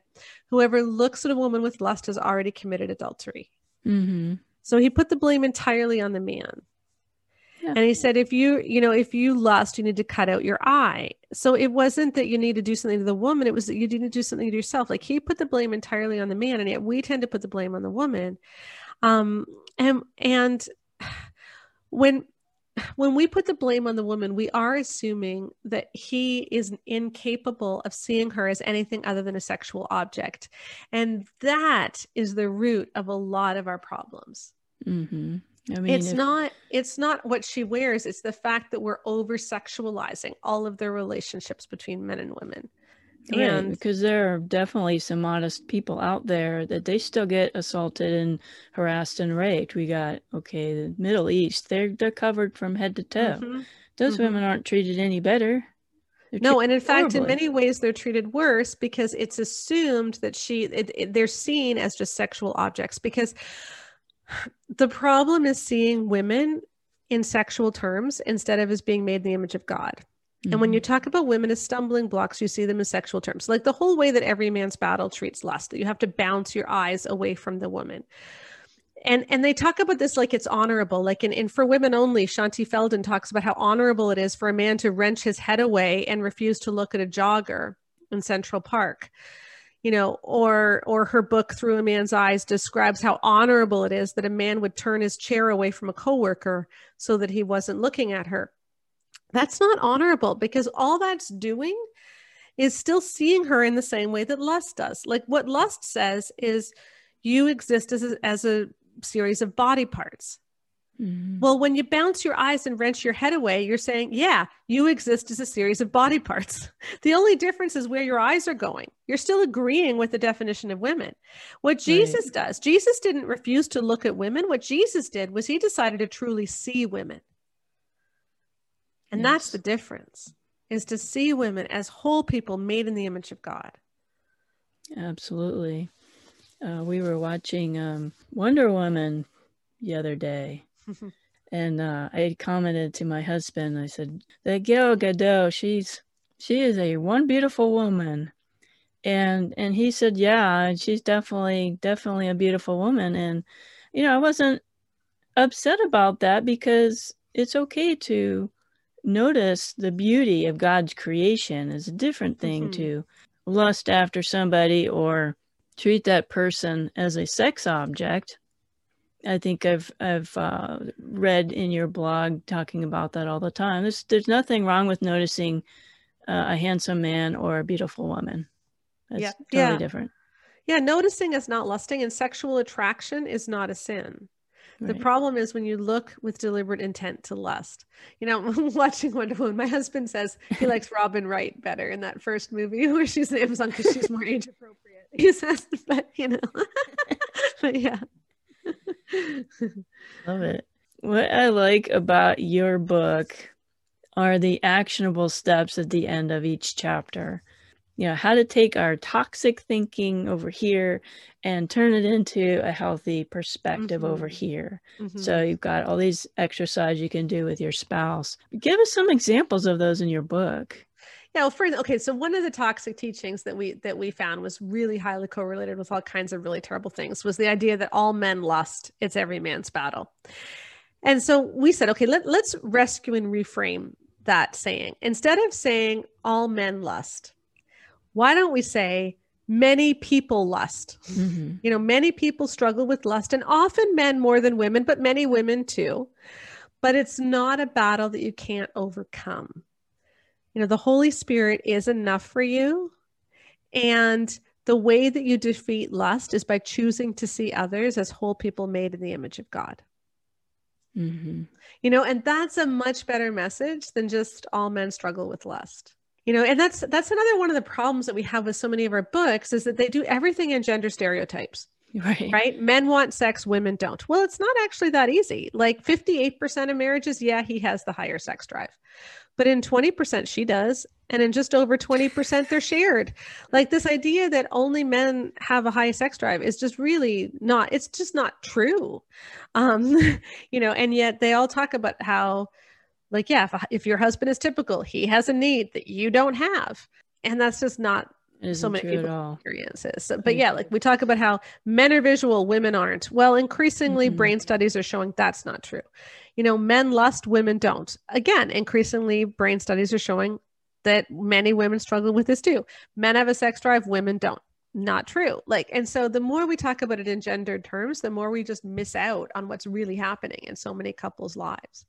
whoever looks at a woman with lust has already committed adultery. Mm-hmm. So he put the blame entirely on the man yeah. And he said, if you, you know, if you lust, you need to cut out your eye. So it wasn't that you need to do something to the woman, it was that you need to do something to yourself. Like he put the blame entirely on the man, and yet we tend to put the blame on the woman. Um, and and when when we put the blame on the woman, we are assuming that he is incapable of seeing her as anything other than a sexual object. And that is the root of a lot of our problems. Mm-hmm. I mean, it's if- not it's not what she wears, it's the fact that we're over sexualizing all of their relationships between men and women. Right, and because there are definitely some modest people out there that they still get assaulted and harassed and raped. We got okay, the Middle East, they're they're covered from head to toe. Mm-hmm. Those mm-hmm. women aren't treated any better. They're no, and in fact, in many ways, they're treated worse because it's assumed that she it, it, they're seen as just sexual objects because the problem is seeing women in sexual terms instead of as being made in the image of God. Mm-hmm. And when you mm-hmm. talk about women as stumbling blocks, you see them in sexual terms. Like the whole way that every man's battle treats lust, that you have to bounce your eyes away from the woman. And and they talk about this like it's honorable. Like in, in For Women Only, Shaunti Feldhahn talks about how honorable it is for a man to wrench his head away and refuse to look at a jogger in Central Park you know or or her book through a man's eyes describes how honorable it is that a man would turn his chair away from a coworker so that he wasn't looking at her. That's not honorable because all that's doing is still seeing her in the same way that lust does. Like what lust says is you exist as a, as a series of body parts Mm-hmm. Well, when you bounce your eyes and wrench your head away, you're saying, yeah, you exist as a series of body parts. [LAUGHS] The only difference is where your eyes are going. You're still agreeing with the definition of women. What Jesus right. does, Jesus didn't refuse to look at women. What Jesus did was he decided to truly see women. And yes. that's the difference is to see women as whole people made in the image of God. Absolutely. Uh, we were watching um, Wonder Woman the other day and uh, I commented to my husband. I said, "The Gal Gadot, she's she is a one beautiful woman," and and he said, "Yeah, she's definitely definitely a beautiful woman." And you know, I wasn't upset about that because it's okay to notice the beauty of God's creation. is a different thing mm-hmm. to lust after somebody or treat that person as a sex object I think I've I've uh, read in your blog talking about that all the time. There's there's nothing wrong with noticing uh, a handsome man or a beautiful woman. That's yeah. totally yeah. different. Yeah, noticing is not lusting, and sexual attraction is not a sin. Right. The problem is when you look with deliberate intent to lust. You know, [LAUGHS] watching Wonder Woman, my husband says he [LAUGHS] likes Robin Wright better in that first movie [LAUGHS] where she's the Amazon because she's more age appropriate. He says, but you know, but yeah. Love it. What I like about your book are the actionable steps at the end of each chapter. You know, how to take our toxic thinking over here and turn it into a healthy perspective mm-hmm. over here. Mm-hmm. So you've got all these exercises you can do with your spouse. Give us some examples of those in your book. Yeah, for okay, so one of the toxic teachings that we that we found was really highly correlated with all kinds of really terrible things was the idea that all men lust, it's every man's battle. And so we said, okay, let, let's rescue and reframe that saying. Instead of saying all men lust, why don't we say many people lust? Mm-hmm. You know, many people struggle with lust, and often men more than women, but many women too. But it's not a battle that you can't overcome you know the holy spirit is enough for you and the way that you defeat lust is by choosing to see others as whole people made in the image of God. Mm-hmm. You know, and that's a much better message than just all men struggle with lust. You know, and that's that's another one of the problems that we have with so many of our books is that they do everything in gender stereotypes. [LAUGHS] Right. Right? Men want sex, women don't. Well, it's not actually that easy. Like 58% of marriages, yeah, he has the higher sex drive. But in 20% she does, and in just over 20% they're shared. Like this idea that only men have a high sex drive is just really not it's just not true. Um [LAUGHS] you know, and yet they all talk about how like yeah, if, if your husband is typical, he has a need that you don't have. And that's just not so many people experiences. But yeah, like we talk about how men are visual, women aren't. Well, increasingly, mm-hmm. brain studies are showing that's not true. You know, men lust, women don't. Again, increasingly, brain studies are showing that many women struggle with this too. Men have a sex drive, women don't. Not true. Like, and so the more we talk about it in gendered terms, the more we just miss out on what's really happening in so many couples' lives.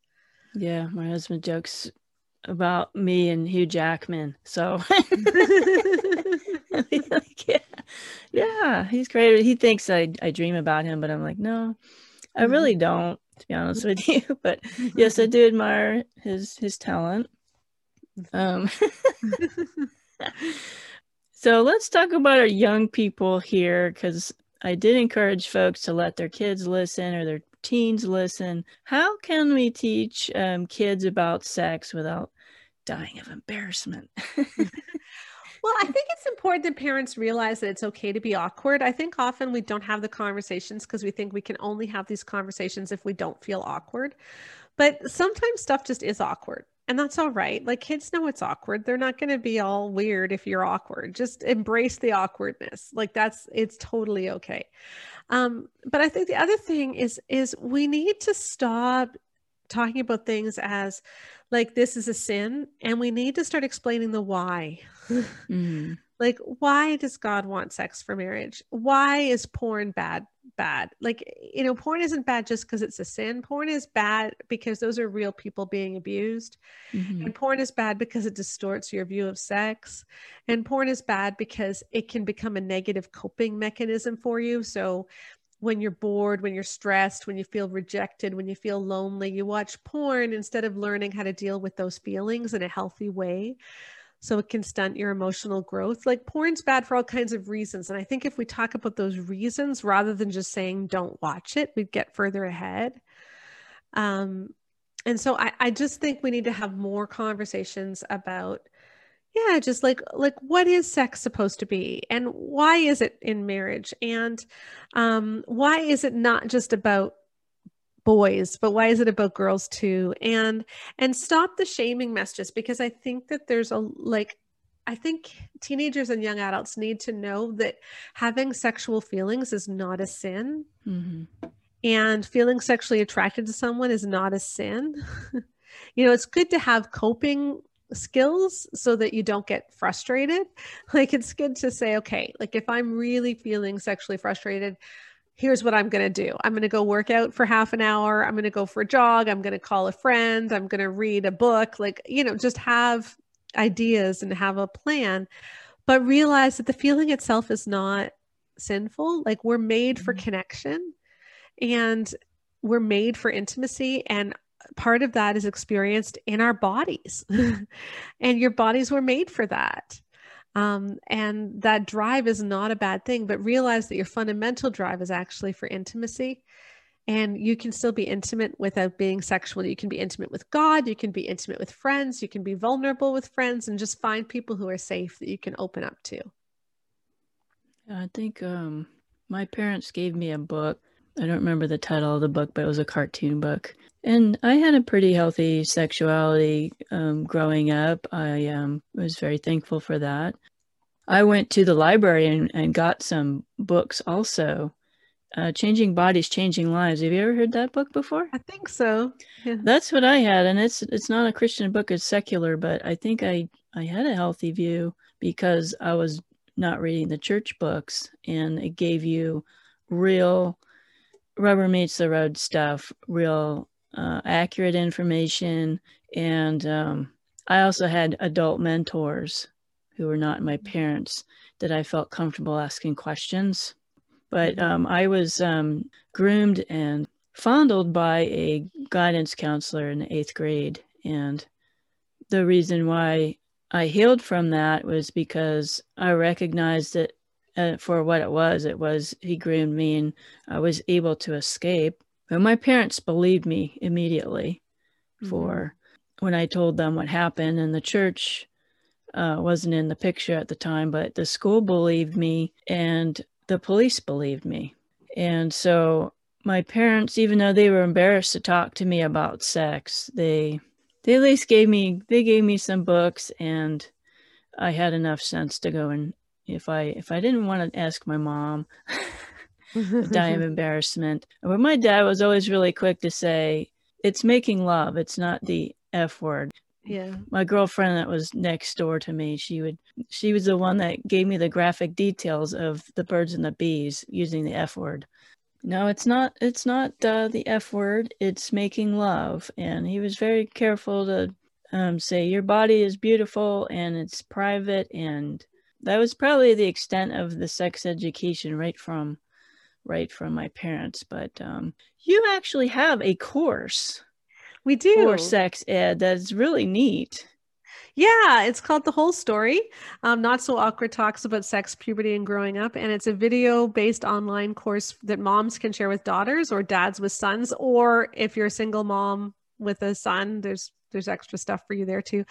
Yeah, my husband jokes about me and Hugh Jackman. So like, [LAUGHS] yeah. [LAUGHS] yeah, he's great. He thinks I, I dream about him, but I'm like, no, I mm-hmm. really don't, to be honest with you. [LAUGHS] But yes, I do admire his his talent. Um so let's talk about our young people here because I did encourage folks to let their kids listen or their teens listen. How can we teach um, kids about sex without dying of embarrassment? [LAUGHS] Well, I think it's important that parents realize that it's okay to be awkward. I think often we don't have the conversations because we think we can only have these conversations if we don't feel awkward. But sometimes stuff just is awkward. And that's all right. Like kids know it's awkward. They're not going to be all weird if you're awkward. Just embrace the awkwardness. Like that's it's totally okay. Um, but I think the other thing is is we need to stop talking about things as like this is a sin and we need to start explaining the why. [LAUGHS] mm-hmm. Like why does God want sex for marriage? Why is porn bad? Bad. Like you know, porn isn't bad just because it's a sin. Porn is bad because those are real people being abused. Mm-hmm. And porn is bad because it distorts your view of sex. And porn is bad because it can become a negative coping mechanism for you. So when you're bored, when you're stressed, when you feel rejected, when you feel lonely, you watch porn instead of learning how to deal with those feelings in a healthy way. So it can stunt your emotional growth. Like porn's bad for all kinds of reasons. And I think if we talk about those reasons rather than just saying don't watch it, we'd get further ahead. Um, and so I, I just think we need to have more conversations about yeah just like like what is sex supposed to be and why is it in marriage and um why is it not just about boys but why is it about girls too and and stop the shaming messages because i think that there's a like I think teenagers and young adults need to know that having sexual feelings is not a sin. Mm-hmm. And feeling sexually attracted to someone is not a sin. [LAUGHS] you know, it's good to have coping skills so that you don't get frustrated. [LAUGHS] Like it's good to say, okay, like if I'm really feeling sexually frustrated, here's what I'm going to do. I'm going to go work out for half an hour. I'm going to go for a jog. I'm going to call a friend. I'm going to read a book. Like, you know, just have ideas and have a plan, but realize that the feeling itself is not sinful. Like we're made for mm-hmm. connection and we're made for intimacy and part of that is experienced in our bodies. [LAUGHS] And your bodies were made for that. Um, and that drive is not a bad thing but realize that your fundamental drive is actually for intimacy. And you can still be intimate without being sexual. You can be intimate with god. You can be intimate with friends. You can be vulnerable with friends and just find people who are safe that you can open up to. I think um, my parents gave me a book I don't remember the title of the book, but it was a cartoon book. And I had a pretty healthy sexuality um, growing up. I um, was very thankful for that. I went to the library and, and got some books also. Uh, Changing Bodies, Changing Lives. Have you ever heard that book before? I think so. Yeah. That's what I had, and it's it's not a Christian book; it's secular. But I think I I had a healthy view because I was not reading the church books, and it gave you real rubber meets the road stuff, real uh, accurate information. And um, I also had adult mentors who were not my parents that I felt comfortable asking questions. But um, I was um, groomed and fondled by a guidance counselor in the eighth grade. And the reason why I healed from that was because I recognized that uh, for what it was, it was he groomed me and I was able to escape. But my parents believed me immediately mm-hmm. for when I told them what happened, and the church uh, wasn't in the picture at the time, but the school believed me and the police believed me. And so my parents, even though they were embarrassed to talk to me about sex, they they at least gave me they gave me some books and I had enough sense to go and if I if I didn't want to ask my mom die of [LAUGHS] embarrassment. But my dad was always really quick to say, it's making love, it's not the F word. Yeah. My girlfriend that was next door to me, she would she was the one that gave me the graphic details of the birds and the bees using the F word. No, it's not it's not uh, the F word, it's making love. And he was very careful to um, say your body is beautiful and it's private and that was probably the extent of the sex education right from right from my parents but um, you actually have a course we do for sex ed that's really neat yeah, it's called The Whole Story. Um, Not So Awkward Talks About Sex, Puberty, and Growing Up. And it's a video based online course that moms can share with daughters or dads with sons. Or if you're a single mom with a son, there's there's extra stuff for you there too.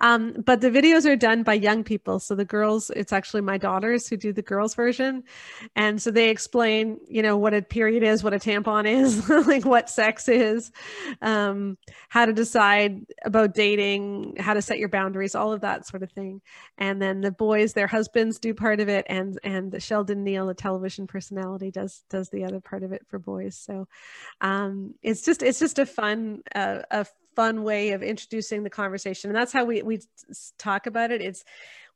Um, but the videos are done by young people. So the girls, it's actually my daughters who do the girls version. And so they explain, you know, what a period is, what a tampon is, [LAUGHS] like what sex is, um, how to decide about dating, how to set your boundaries, all of that sort of thing. And then the boys, their husbands do part of it. And, and Sheldon Neal, the television personality does, does the other part of it for boys. So um, it's just, it's just a fun, uh, a fun way of introducing the conversation. And that's how we we talk about it. It's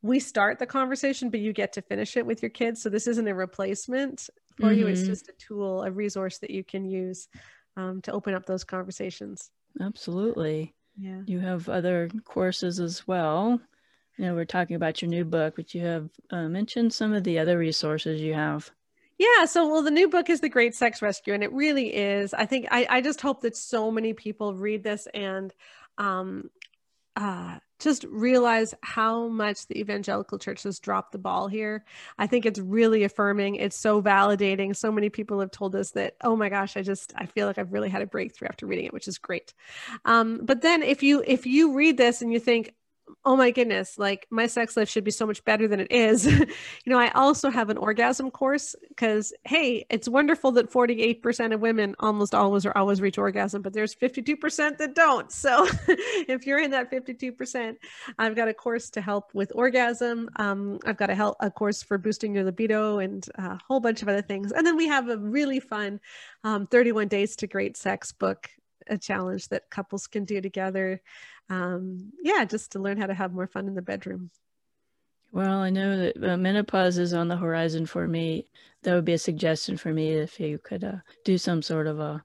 we start the conversation but you get to finish it with your kids. So this isn't a replacement for mm-hmm. you. It's mm-hmm. just a tool a resource that you can use um, to open up those conversations. Absolutely. Yeah. You have other courses as well. You know we're talking about your new book but you have uh, mentioned some of the other resources you have yeah. So, well, the new book is The Great Sex Rescue, and it really is. I think I, I just hope that so many people read this and um, uh, just realize how much the evangelical church has dropped the ball here. I think it's really affirming. It's so validating. So many people have told us that, oh my gosh, I just I feel like I've really had a breakthrough after reading it, which is great. Um, but then if you if you read this and you think, oh my goodness, like my sex life should be so much better than it is. [LAUGHS] you know, I also have an orgasm course because, hey, it's wonderful that 48% of women almost always or always reach orgasm, but there's 52% that don't. So [LAUGHS] if you're in that 52%, I've got a course to help with orgasm. Um, I've got a, help, a course for boosting your libido and a whole bunch of other things. And then we have a really fun um, 31 Days to Great Sex book, a challenge that couples can do together um, yeah, just to learn how to have more fun in the bedroom. Well, I know that uh, menopause is on the horizon for me. That would be a suggestion for me if you could uh, do some sort of a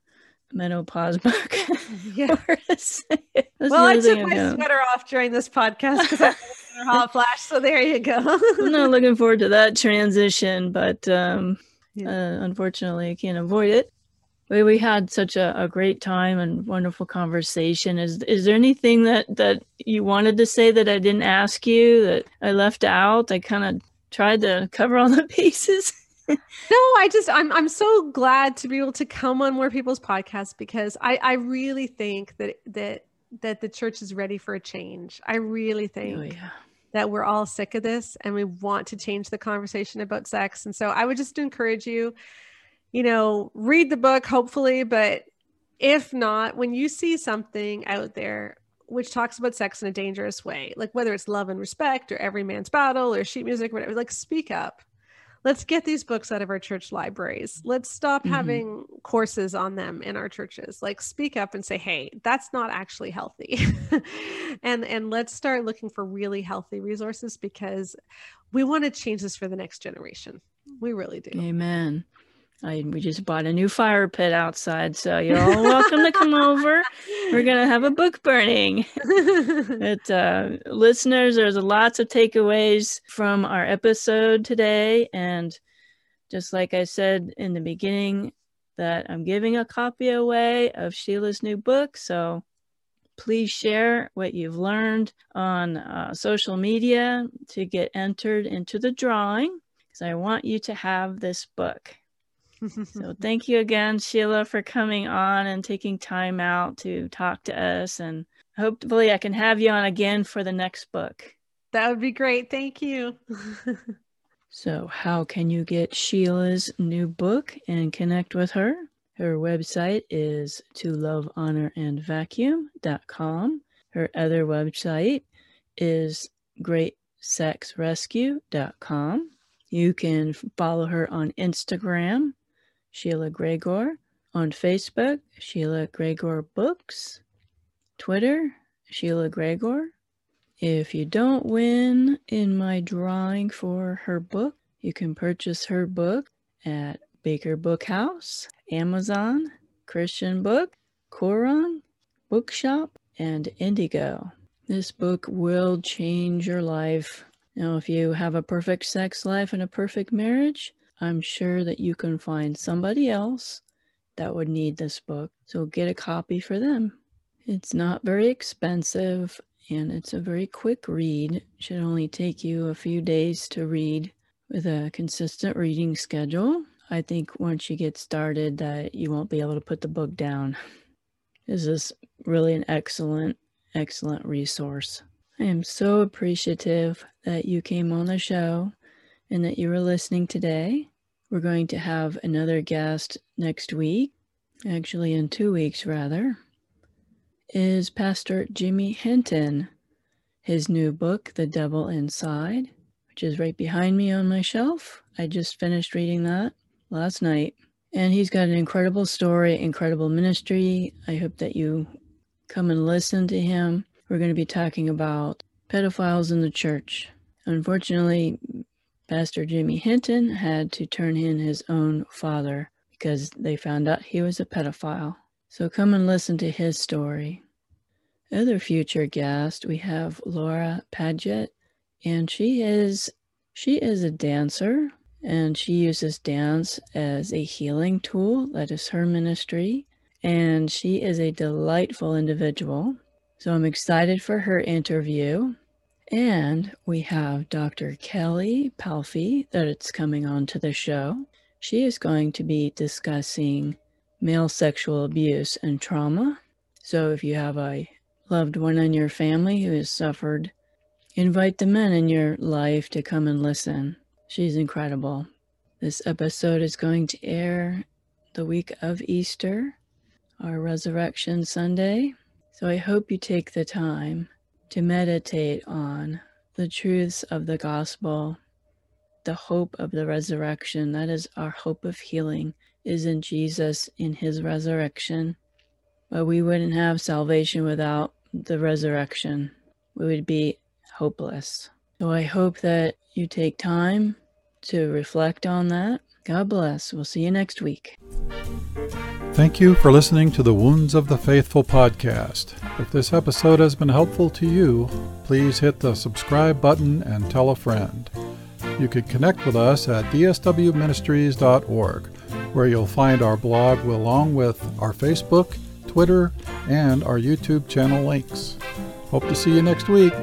menopause [LAUGHS] book. yeah. [LAUGHS] well, I took my sweater off during this podcast because I [LAUGHS] hot flash. So there you go. I'm not looking forward to that transition, but um, yeah. uh, unfortunately, I can't avoid it we, we had such a, a great time and wonderful conversation. Is is there anything that that you wanted to say that I didn't ask you that I left out? I kind of tried to cover all [LAUGHS] the pieces. no, I just I'm I'm so glad to be able to come on more people's podcasts because I I really think that that that the church is ready for a change. I really oh, think. Oh, yeah that we're all sick of this and we want to change the conversation about sex. And so I would just encourage you you know, read the book, hopefully, but if not, when you see something out there which talks about sex in a dangerous way, like whether it's love and respect or every man's battle or sheet music, or whatever, like speak up. Let's get these books out of our church libraries. Let's stop mm-hmm. having courses on them in our churches. Like speak up and say, "Hey, that's not actually healthy." [LAUGHS] and and let's start looking for really healthy resources because we want to change this for the next generation. We really do. Amen. I, we just bought a new fire pit outside, so you're all welcome to come over. We're gonna have a [LAUGHS] book burning. but uh, listeners, there's lots of takeaways from our episode today, and just like I said in the beginning, that I'm giving a copy away of Sheila's new book. So please share what you've learned on uh, social media to get entered into the drawing because I want you to have this book so thank you again, Sheila, for coming on and taking time out to talk to us. And hopefully I can have you on again for the next book. That would be great. Thank you. [LAUGHS] so, how can you get Sheila's new book and connect with her? Her website is to love, honor, and vacuum.com. Her other website is greatsexrescue.com. You can follow her on Instagram Sheila Gregoire. On Facebook, Sheila Gregoire Books. Twitter, Sheila Gregoire. If you don't win in my drawing for her book, you can purchase her book at Baker Bookhouse, Amazon, Christian Book, Koorong, Bookshop, and Indigo. This book will change your life. Now, if you have a perfect sex life and a perfect marriage, I'm sure that you can find somebody else that would need this book. So get a copy for them. It's not very expensive and it's a very quick read. It should only take you a few days to read with a consistent reading schedule. I think once you get started that you won't be able to put the book down. This is really an excellent, excellent resource. I am so appreciative that you came on the show and that you were listening today. We're going to have another guest next week, actually, in two weeks, rather, is Pastor Jimmy Hinton. His new book, The Devil Inside, which is right behind me on my shelf. I just finished reading that last night. And he's got an incredible story, incredible ministry. I hope that you come and listen to him. We're going to be talking about pedophiles in the church. Unfortunately, Pastor Jimmy Hinton had to turn in his own father because they found out he was a pedophile. So come and listen to his story. Other future guest, we have Laura Paget, and she is she is a dancer and she uses dance as a healing tool. That is her ministry. And she is a delightful individual. So I'm excited for her interview. And we have Dr. Kelly Palfy that it's coming on to the show. She is going to be discussing male sexual abuse and trauma. So if you have a loved one in your family who has suffered, invite the men in your life to come and listen. She's incredible. This episode is going to air the week of Easter, our Resurrection Sunday. So I hope you take the time to meditate on the truths of the gospel, the hope of the resurrection. That is our hope of healing, is in Jesus, in his resurrection. But we wouldn't have salvation without the resurrection. We would be hopeless. So I hope that you take time to reflect on that. God bless. We'll see you next week. Thank you for listening to the Wounds of the Faithful podcast. If this episode has been helpful to you, please hit the subscribe button and tell a friend. You can connect with us at dswministries.org, where you'll find our blog along with our Facebook, Twitter, and our YouTube channel links. Hope to see you next week.